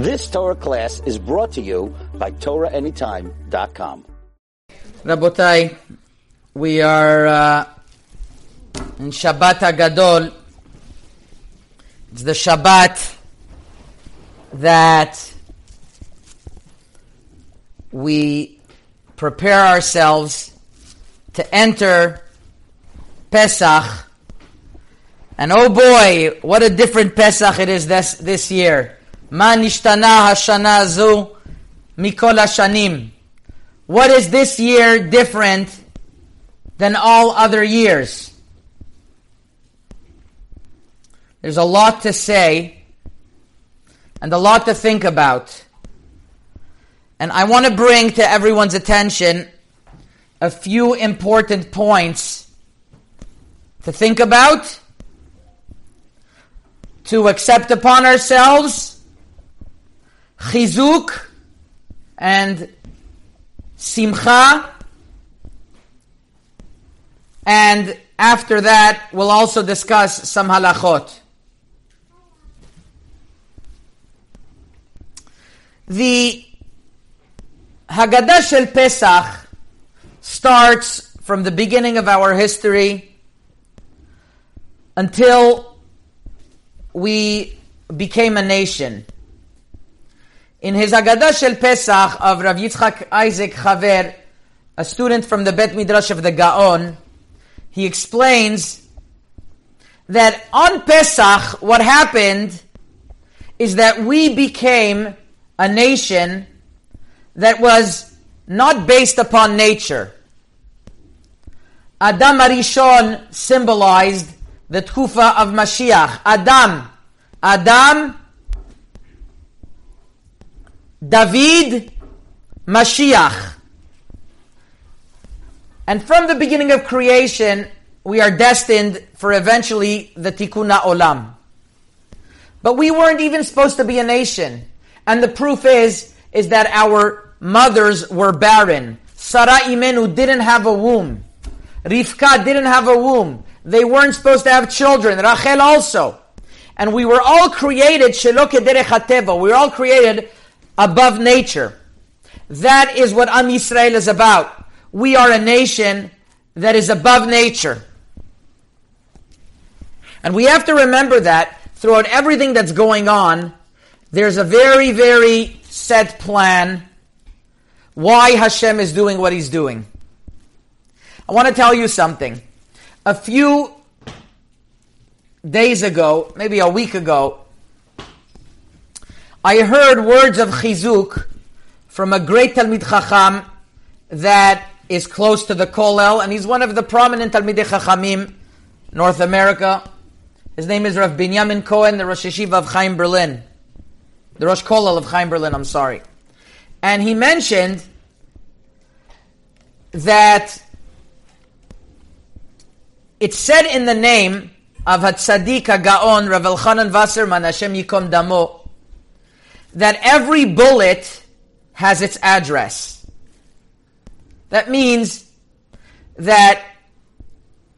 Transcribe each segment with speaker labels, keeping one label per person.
Speaker 1: This Torah class is brought to you by TorahAnytime.com.
Speaker 2: Rabotai, we are uh, in Shabbat Hagadol. It's the Shabbat that we prepare ourselves to enter Pesach. And oh boy, what a different Pesach it is this, this year. Nishtana hashana zu mikol hashanim. What is this year different than all other years? There's a lot to say and a lot to think about. And I want to bring to everyone's attention a few important points to think about, to accept upon ourselves, chizuk, and simcha, and after that, we'll also discuss some halachot. The Haggadah Shel Pesach starts from the beginning of our history until we became a nation. In his Haggadah Shel Pesach of Rav Yitzchak Isaac Chaver, a student from the Bet Midrash of the Gaon, he explains that on Pesach, what happened is that we became a nation that was not based upon nature. Adam Arishon symbolized the Tkufa of Mashiach. Adam, Adam, David, Mashiach. And from the beginning of creation, we are destined for eventually the Tikkun Olam. But we weren't even supposed to be a nation. And the proof is, is that our mothers were barren. Sarah Imenu didn't have a womb. Rivka didn't have a womb. They weren't supposed to have children. Rachel also. And we were all created, we were all created above nature. That is what Am Yisrael is about. We are a nation that is above nature. And we have to remember that throughout everything that's going on, there's a very, very set plan why Hashem is doing what he's doing. I want to tell you something. A few days ago, maybe a week ago, I heard words of chizuk from a great Talmid Chacham that is close to the Kollel, and he's one of the prominent Talmidei Chachamim, North America. His name is Rav Binyamin Cohen, the Rosh Yeshiva of Chaim Berlin. The Rosh Kollel of Chaim Berlin, I'm sorry. And he mentioned that it's said in the name of Hatzadik Gaon Rav Elchanan Wasserman Hashem Yikom Damo that every bullet has its address. That means that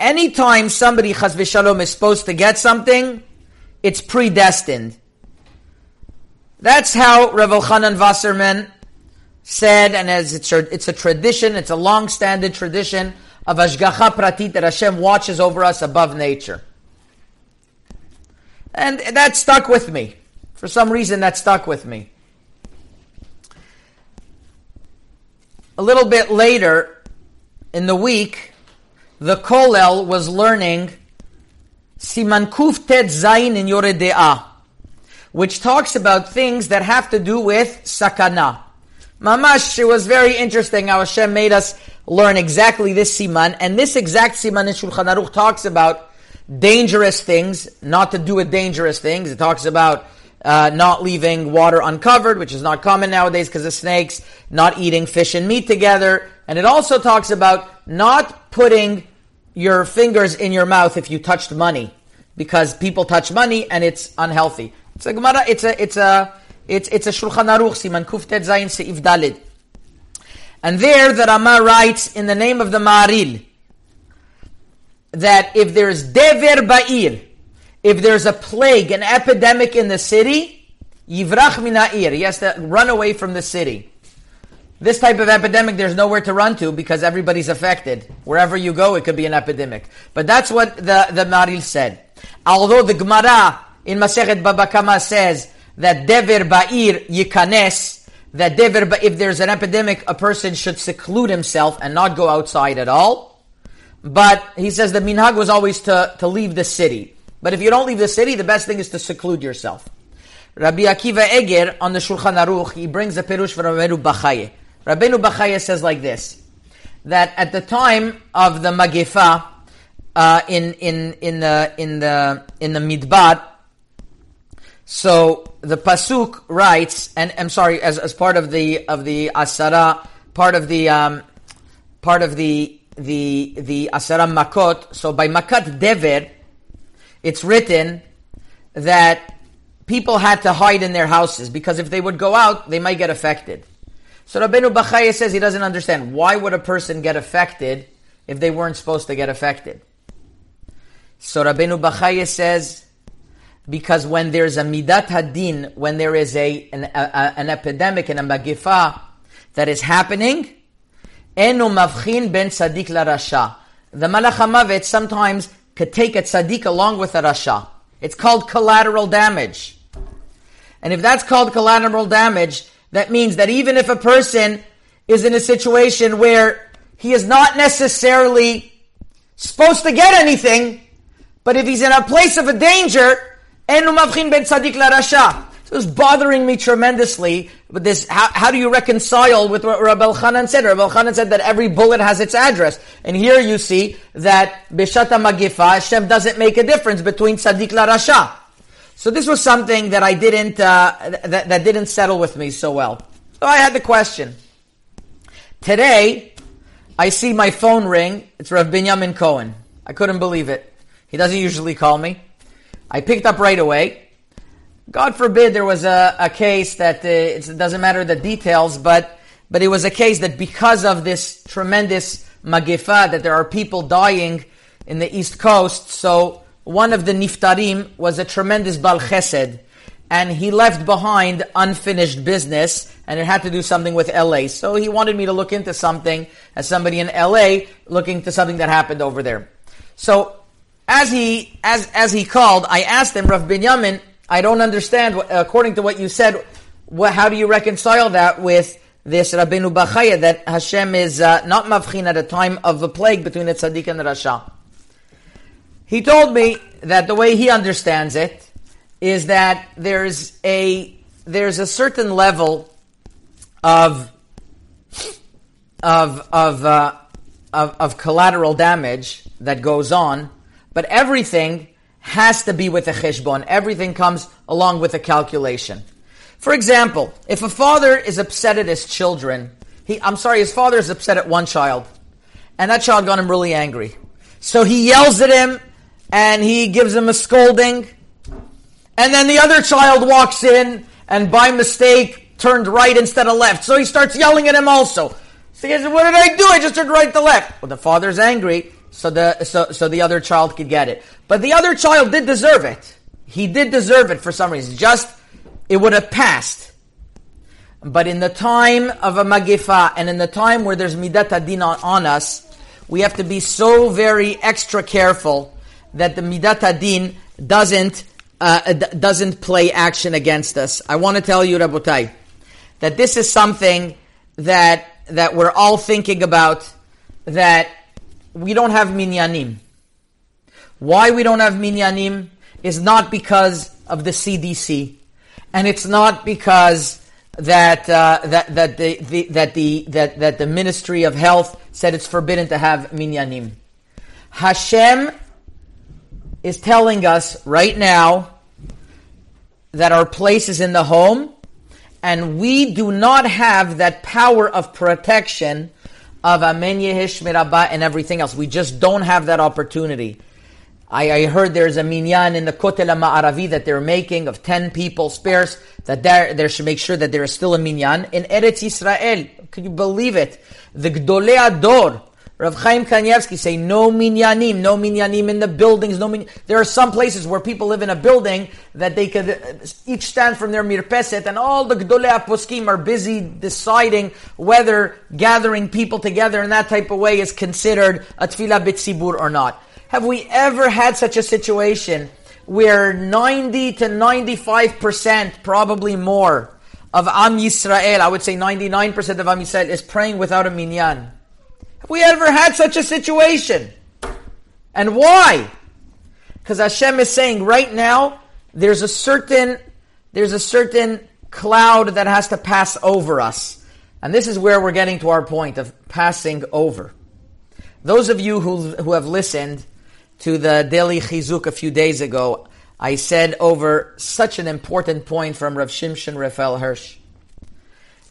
Speaker 2: anytime somebody Chaz Shalom is supposed to get something, it's predestined. That's how Rav Elchanan Wasserman said, and as it's a, it's a tradition, it's a long-standing tradition of Ashgacha Pratit that Hashem watches over us above nature. And that stuck with me. For some reason, that stuck with me. A little bit later in the week, the Kollel was learning Siman Kuf Tet Zayin in Yoreh De'ah, which talks about things that have to do with sakana. Mamash, it was very interesting how Hashem made us learn exactly this siman, and this exact siman in Shulchan Aruch talks about dangerous things, not to do with dangerous things. It talks about uh, not leaving water uncovered, which is not common nowadays because of snakes, not eating fish and meat together, and it also talks about not putting your fingers in your mouth if you touched money, because people touch money and it's unhealthy. It's a Gemara, it's a, it's a, it's, it's a Shulchan Aruch, Siman Kuf Tet Zayin Seif Dalid. And there the Rama writes in the name of the Maharil that if there's Dever Ba'ir, if there's a plague, an epidemic in the city, Yivrach mina'ir. He has to run away from the city. This type of epidemic, there's nowhere to run to because everybody's affected. Wherever you go, it could be an epidemic. But that's what the, the Maharil said. Although the Gemara in Masechet Baba Kama says that Dever Ba'ir Yikanes, that Dever, if there's an epidemic, a person should seclude himself and not go outside at all. But he says the minhag was always to, to leave the city. But if you don't leave the city, the best thing is to seclude yourself. Rabbi Akiva Eger on the Shulchan Aruch, he brings a perush from Rabbeinu Bachaye. Rabbeinu Bachaye says like this, that at the time of the Magifa, uh, in in in the in the in the Midbar, so the pasuk writes, and I'm sorry, as, as part of the of the asara, part of the um, part of the the the asara makot. So by makat dever, it's written that people had to hide in their houses because if they would go out, they might get affected. So Rabbeinu Bachaya says he doesn't understand why would a person get affected if they weren't supposed to get affected. So Rabbeinu Bachaya says because when there's a midat hadin, when there is a an, a, an epidemic and a magifa that is happening, enu mavchin ben tzaddik la rasha. The malach sometimes could take a tzaddik along with a rasha. It's called collateral damage. And if that's called collateral damage, that means that even if a person is in a situation where he is not necessarily supposed to get anything, but if he's in a place of a danger, ben tzaddik la rasha. It was bothering me tremendously. But this, how, how do you reconcile with what Rabbi Elchanan said? Rabbi Elchanan said that every bullet has its address. And here you see that Bishata Magifa, Hashem doesn't make a difference between tzaddik la rasha. So this was something that I didn't, uh, that, that didn't settle with me so well. So I had the question. Today, I see my phone ring. It's Rav Binyamin Cohen. I couldn't believe it. He doesn't usually call me. I picked up right away. God forbid there was a, a case that uh, it doesn't matter the details, but but it was a case that because of this tremendous magifa that there are people dying in the East Coast, so one of the niftarim was a tremendous bal chesed, and he left behind unfinished business, and it had to do something with LA. So he wanted me to look into something as somebody in LA looking to something that happened over there. So as he as as he called, I asked him, Rav Binyamin, I don't understand. According to what you said, what, how do you reconcile that with this Rabbeinu Bachaya that Hashem is uh, not mavchin at a time of the plague between the tzaddik and the rasha? He told me that the way he understands it is that there's a there's a certain level of of of, uh, of, of collateral damage that goes on but everything has to be with a cheshbon. Everything comes along with a calculation. For example, if a father is upset at his children, he, I'm sorry, his father is upset at one child, and that child got him really angry. So he yells at him, and he gives him a scolding, and then the other child walks in, and by mistake turned right instead of left. So he starts yelling at him also. So he says, what did I do? I just turned right to left. Well, the father's angry so the so so the other child could get it. But the other child did deserve it. He did deserve it for some reason. Just it would have passed. But in the time of a magifa and in the time where there's midat adin on, us, we have to be so very extra careful that the midat adin doesn't uh, doesn't play action against us. I want to tell you, Rabotai, that this is something that that we're all thinking about. That we don't have minyanim. Why we don't have minyanim is not because of the CDC, and it's not because that uh, that that the, the, that the that that the Ministry of Health said it's forbidden to have minyanim. Hashem is telling us right now that our place is in the home, and we do not have that power of protection of Amen Yehei Shmei Rabbah and everything else. We just don't have that opportunity. I, I heard there's a minyan in the Kotel Ma'aravi that they're making of 10 people spares, that there, there should make sure that there is still a minyan. In Eretz Israel, can you believe it? The Gdolei Ador, Rav Chaim Kanievsky say no minyanim, no minyanim in the buildings. No min- There are some places where people live in a building that they could uh, each stand from their mirpeset, and all the gdolei poskim are busy deciding whether gathering people together in that type of way is considered a tefillah bitzibur or not. Have we ever had such a situation where 90 to 95 percent, probably more, of Am Yisrael, I would say 99 percent of Am Yisrael, is praying without a minyan? Have we ever had such a situation? And why? Because Hashem is saying right now there's a certain there's a certain cloud that has to pass over us. And this is where we're getting to our point of passing over. Those of you who, who have listened to the daily chizuk a few days ago, I said over such an important point from Rav Shimshon Raphael Hirsch.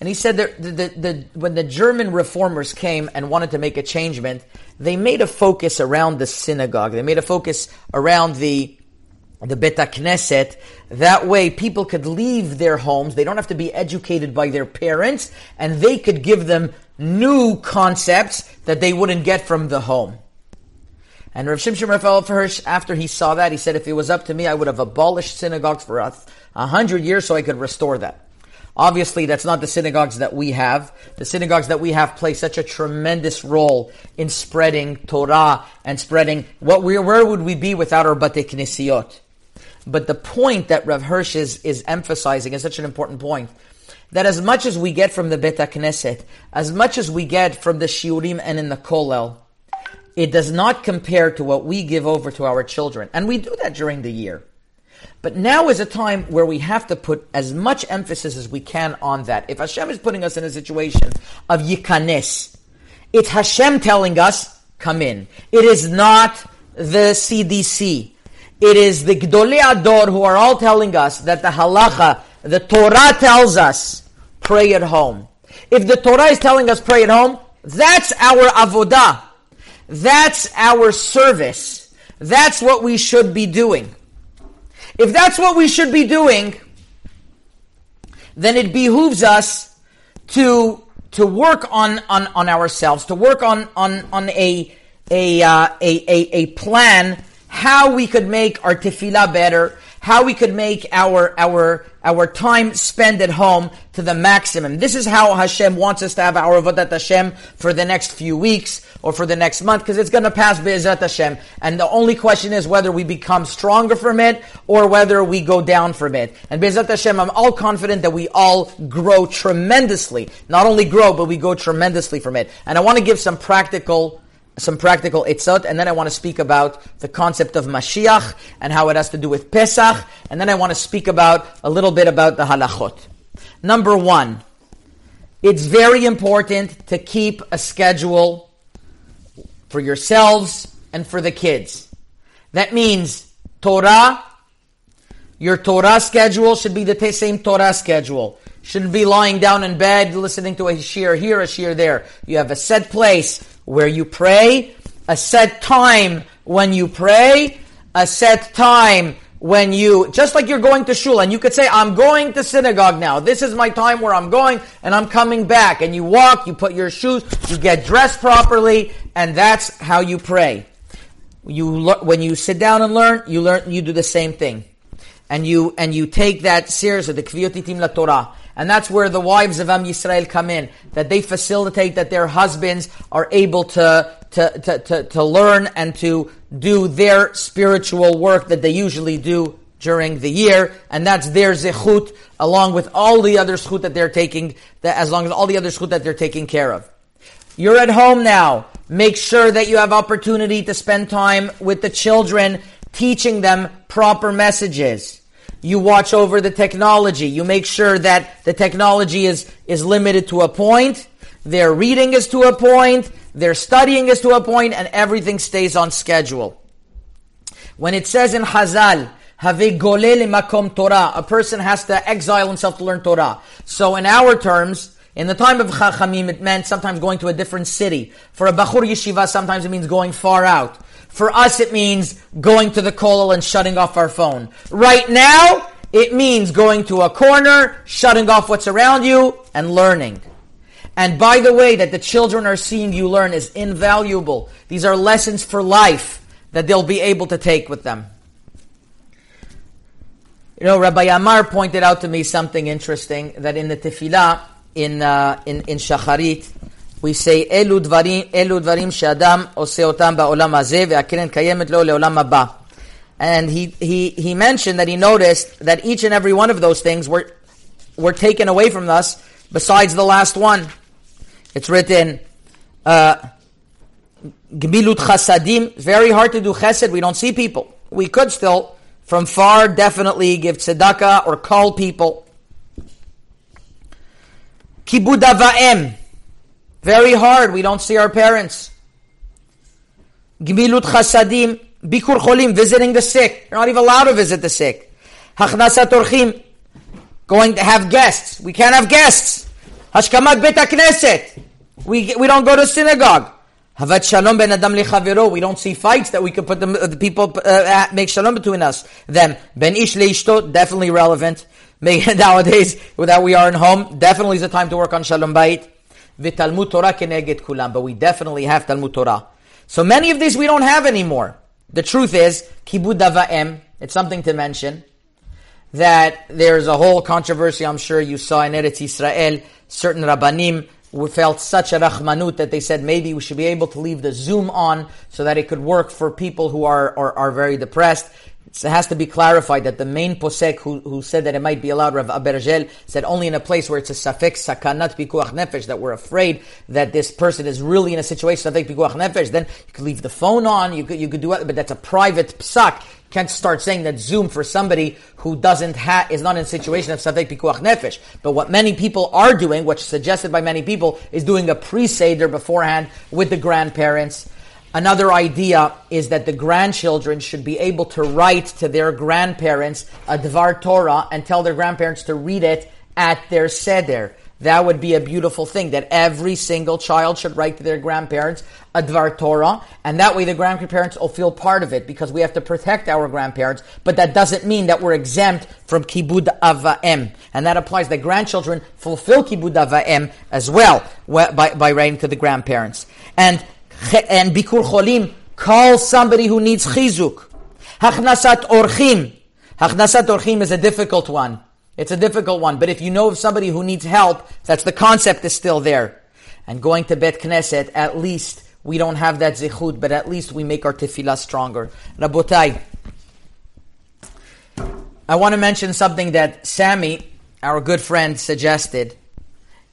Speaker 2: And he said that the, the, the, when the German reformers came and wanted to make a changement, they made a focus around the synagogue. They made a focus around the the Bet Knesset. That way, people could leave their homes. They don't have to be educated by their parents, and they could give them new concepts that they wouldn't get from the home. And Rav Shimshon Raphael Hirsch, after he saw that, he said, if it was up to me, I would have abolished synagogues for a hundred years so I could restore that. Obviously, that's not the synagogues that we have. The synagogues that we have play such a tremendous role in spreading Torah and spreading what we, where would we be without our Bate Knesiot? But the point that Rav Hirsch is, is emphasizing is such an important point. That as much as we get from the Bet Knesset, as much as we get from the Shiurim and in the Kollel, it does not compare to what we give over to our children. And we do that during the year. But now is a time where we have to put as much emphasis as we can on that. If Hashem is putting us in a situation of yikanes, it's Hashem telling us, come in. It is not the CDC. It is the Gdolei Ador who are all telling us that the halacha, the Torah tells us, pray at home. If the Torah is telling us pray at home, that's our avodah. That's our service. That's what we should be doing. If that's what we should be doing, then it behooves us to to work on, on, on ourselves, to work on on, on a a, uh, a, a a plan how we could make our tefillah better, how we could make our our our time spent at home to the maximum. This is how Hashem wants us to have our avodat Hashem for the next few weeks or for the next month, because it's going to pass Be'ezat Hashem. And the only question is whether we become stronger from it or whether we go down from it. And Be'ezat Hashem, I'm all confident that we all grow tremendously. Not only grow, but we go tremendously from it. And I want to give some practical some practical itzot, and then I want to speak about the concept of Mashiach and how it has to do with Pesach, and then I want to speak about a little bit about the halachot. Number one, it's very important to keep a schedule for yourselves and for the kids. That means Torah, your Torah schedule should be the same Torah schedule. Shouldn't be lying down in bed listening to a shir here, a shir there. You have a set place where you pray, a set time when you pray, a set time when you, just like you're going to shul, and you could say, I'm going to synagogue now. This is my time where I'm going, and I'm coming back. And you walk, you put your shoes, you get dressed properly, and that's how you pray. You when you sit down and learn, you learn, you do the same thing, and you and you take that seriously. The kviyotitim la Torah. And that's where the wives of Am Yisrael come in, that they facilitate that their husbands are able to, to, to, to, to learn and to do their spiritual work that they usually do during the year, and that's their zechut, along with all the other zechut that they're taking, that, as long as all the other zechut that they're taking care of. You're at home now. Make sure that you have opportunity to spend time with the children, teaching them proper messages. You watch over the technology. You make sure that the technology is, is limited to a point. Their reading is to a point. Their studying is to a point, and everything stays on schedule. When it says in Hazal, Have golele makom Torah, a person has to exile himself to learn Torah. So in our terms, in the time of Chachamim, it meant sometimes going to a different city. For a Bachur Yeshiva, sometimes it means going far out. For us, it means going to the kollel and shutting off our phone. Right now, it means going to a corner, shutting off what's around you, and learning. And by the way, that the children are seeing you learn is invaluable. These are lessons for life that they'll be able to take with them. You know, Rabbi Amar pointed out to me something interesting that in the tefillah, in, uh, in, in Shacharit, we say, אלו דברים, אלו דברים שאדם עושה אותם בעולם הזה, והקרן קיימת לו לעולם הבא. And he, he, he mentioned that he noticed that each and every one of those things were, were taken away from us besides the last one. It's written, uh, Gemilut chasadim, very hard to do chesed, we don't see people. We could still, from far, definitely give tzedakah or call people. Kibud ava'em, very hard, we don't see our parents. Gemilut chasadim, bikur cholim, visiting the sick. You're not even allowed to visit the sick. Hachnasat orchim, going to have guests. We can't have guests. Hashkamat bet knesset. We, we don't go to synagogue. Havat shalom ben adam lechaviro. We don't see fights that we could put the, the people uh, make shalom between us. Them ben ish leishto definitely relevant. Nowadays, without we are in home, definitely is a time to work on shalom bayit. V'talmud Torah keneget kulam. But we definitely have Talmud Torah. So many of these we don't have anymore. The truth is, kibud dava'em, it's something to mention, that there's a whole controversy, I'm sure you saw in Eretz Israel, certain rabbanim felt such a rahmanut that they said maybe we should be able to leave the Zoom on so that it could work for people who are, are, are very depressed. It has to be clarified that the main posek who, who said that it might be allowed, Rav Abergel, said only in a place where it's a safek sakanat pikuach nefesh, that we're afraid that this person is really in a situation safek pikuach nefesh, then you could leave the phone on, you could, you could do it, but that's a private psak. Can't start saying that Zoom for somebody who doesn't have, is not in a situation of safek pikuach nefesh. But what many people are doing, is suggested by many people, is doing a pre-seder beforehand with the grandparents Another idea is that the grandchildren should be able to write to their grandparents a Dvar Torah and tell their grandparents to read it at their Seder. That would be a beautiful thing that every single child should write to their grandparents a Dvar Torah, and that way the grandparents will feel part of it because we have to protect our grandparents, but that doesn't mean that we're exempt from Kibud Ava'em. And that applies that grandchildren fulfill Kibud Ava'em as well by, by writing to the grandparents. And and bikur cholim, call somebody who needs chizuk. Hachnasat orchim. Hachnasat orchim is a difficult one. It's a difficult one, but if you know of somebody who needs help, that's the concept is still there. And going to Bet Knesset, at least we don't have that zichud, but at least we make our tefillah stronger. Rabotai, I want to mention something that Sammy, our good friend, suggested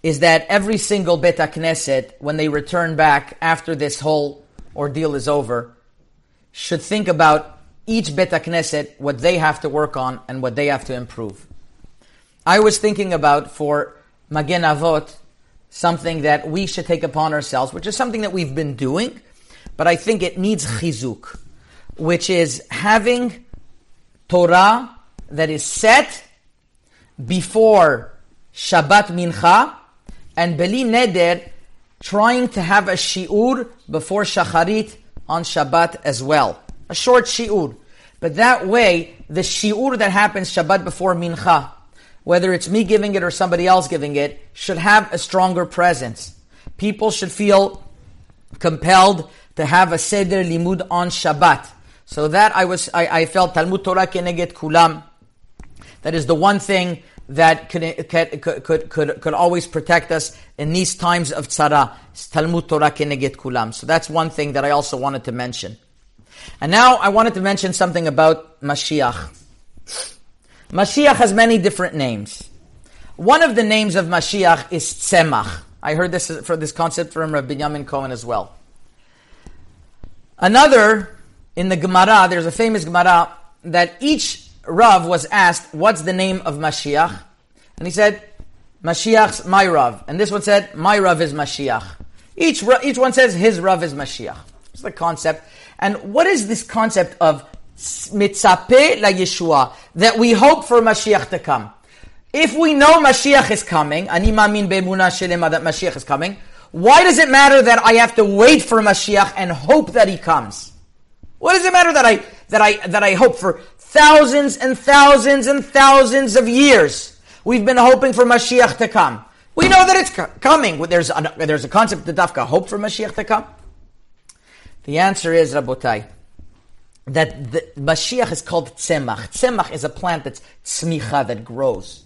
Speaker 2: is that every single Bet Knesset, when they return back after this whole ordeal is over, should think about each Bet Knesset, what they have to work on and what they have to improve. I was thinking about for Magen Avot something that we should take upon ourselves, which is something that we've been doing, but I think it needs chizuk, which is having Torah that is set before Shabbat Mincha and Beli Neder trying to have a shi'ur before Shacharit on Shabbat as well. A short shi'ur. But that way, the shi'ur that happens Shabbat before Mincha, whether it's me giving it or somebody else giving it, should have a stronger presence. People should feel compelled to have a Seder Limud on Shabbat. So that I was, I, I felt Talmud Torah keneget kulam. That is the one thing that could, could, could, could, could always protect us in these times of tzara. Talmud Torah keneget kulam. So that's one thing that I also wanted to mention. And now I wanted to mention something about Mashiach. Mashiach has many different names. One of the names of Mashiach is Tzemach. I heard this for this concept from Rabbi Binyamin Cohen as well. Another in the Gemara, there's a famous Gemara that each Rav was asked, what's the name of Mashiach? And he said, Mashiach's my Rav. And this one said, my Rav is Mashiach. Each, each one says his Rav is Mashiach. It's the concept. And what is this concept of mitzape la Yeshua? That we hope for Mashiach to come. If we know Mashiach is coming, ani mamin be'emuna shelema that Mashiach is coming, why does it matter that I have to wait for Mashiach and hope that he comes? What does it matter that I that I that I hope for thousands and thousands and thousands of years. We've been hoping for Mashiach to come. We know that it's coming. There's a, there's a concept of the dafka hope for Mashiach to come. The answer is, Rabotai, that the Mashiach is called tzemach. Tzemach is a plant that's tzmicha, that grows.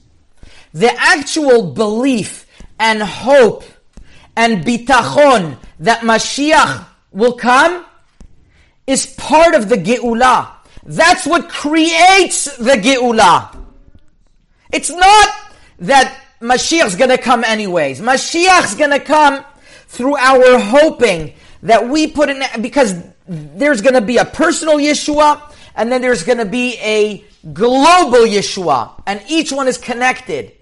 Speaker 2: The actual belief and hope and bitachon that Mashiach will come is part of the Geula. That's what creates the Geula. It's not that Mashiach's gonna come anyways. Mashiach's gonna come through our hoping that we put in, because there's gonna be a personal Yeshua, and then there's gonna be a global Yeshua, and each one is connected.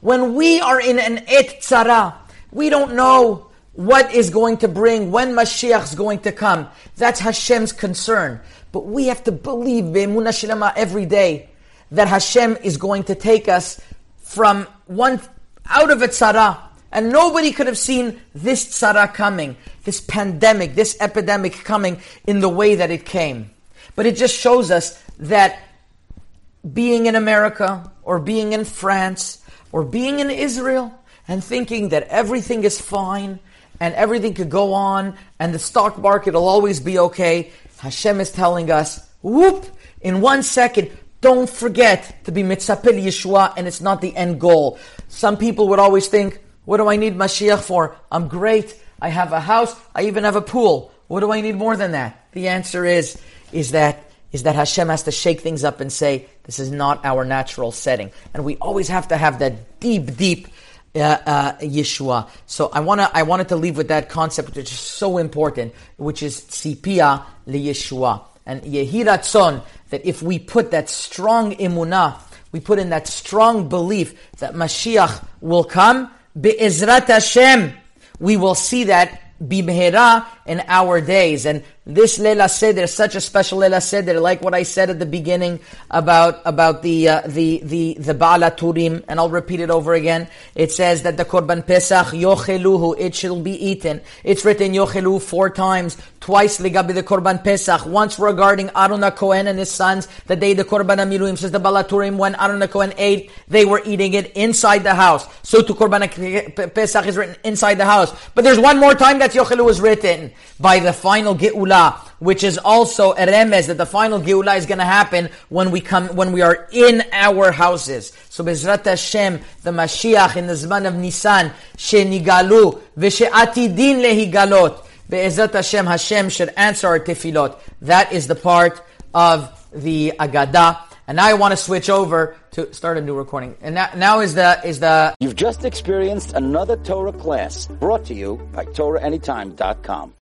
Speaker 2: When we are in an et tzara, we don't know what is going to bring, when Mashiach is going to come. That's Hashem's concern. But we have to believe Be'emunah every day that Hashem is going to take us from one out of a tzara. And nobody could have seen this tzara coming, this pandemic, this epidemic coming in the way that it came. But it just shows us that being in America or being in France or being in Israel and thinking that everything is fine and everything could go on and the stock market will always be okay. Hashem is telling us, whoop, in one second, don't forget to be mitzapil Yeshua and it's not the end goal. Some people would always think, what do I need Mashiach for? I'm great. I have a house. I even have a pool. What do I need more than that? The answer is, is that, is that Hashem has to shake things up and say, this is not our natural setting. And we always have to have that deep, deep uh, uh, Yeshua. So I wanna I wanted to leave with that concept, which is so important, which is tzipia Yeshua and yehiratzon. That if we put that strong imunah, we put in that strong belief that Mashiach will come, be'ezrat Hashem, we will see that bimhera in our days. And this Leila Seder, such a special Leila Seder, like what I said at the beginning about about the uh, the the the Ba'al HaTurim, and I'll repeat it over again. It says that the Korban Pesach yocheluhu, it shall be eaten. It's written yochelu four times, twice legabi the Korban Pesach, once regarding Aaron Cohen and his sons, the day the Korban Amiluim says the Ba'al HaTurim when Aaron Cohen ate, they were eating it inside the house. So to Korban Pesach is written inside the house. But there's one more time that yochelu is written by the final Geula which is also a remez that the final Geulah is going to happen when we come, when we are in our houses. So Bezrat Hashem, the Mashiach in the Zman of Nisan, shenigalu, v'she'atidin lehigalot. Be'ezrat Hashem, Hashem should answer our tefillot. That is the part of the Agadah. And now I want to switch over to start a new recording. And now, now is the is the
Speaker 1: You've just experienced another Torah class brought to you by TorahAnytime.com.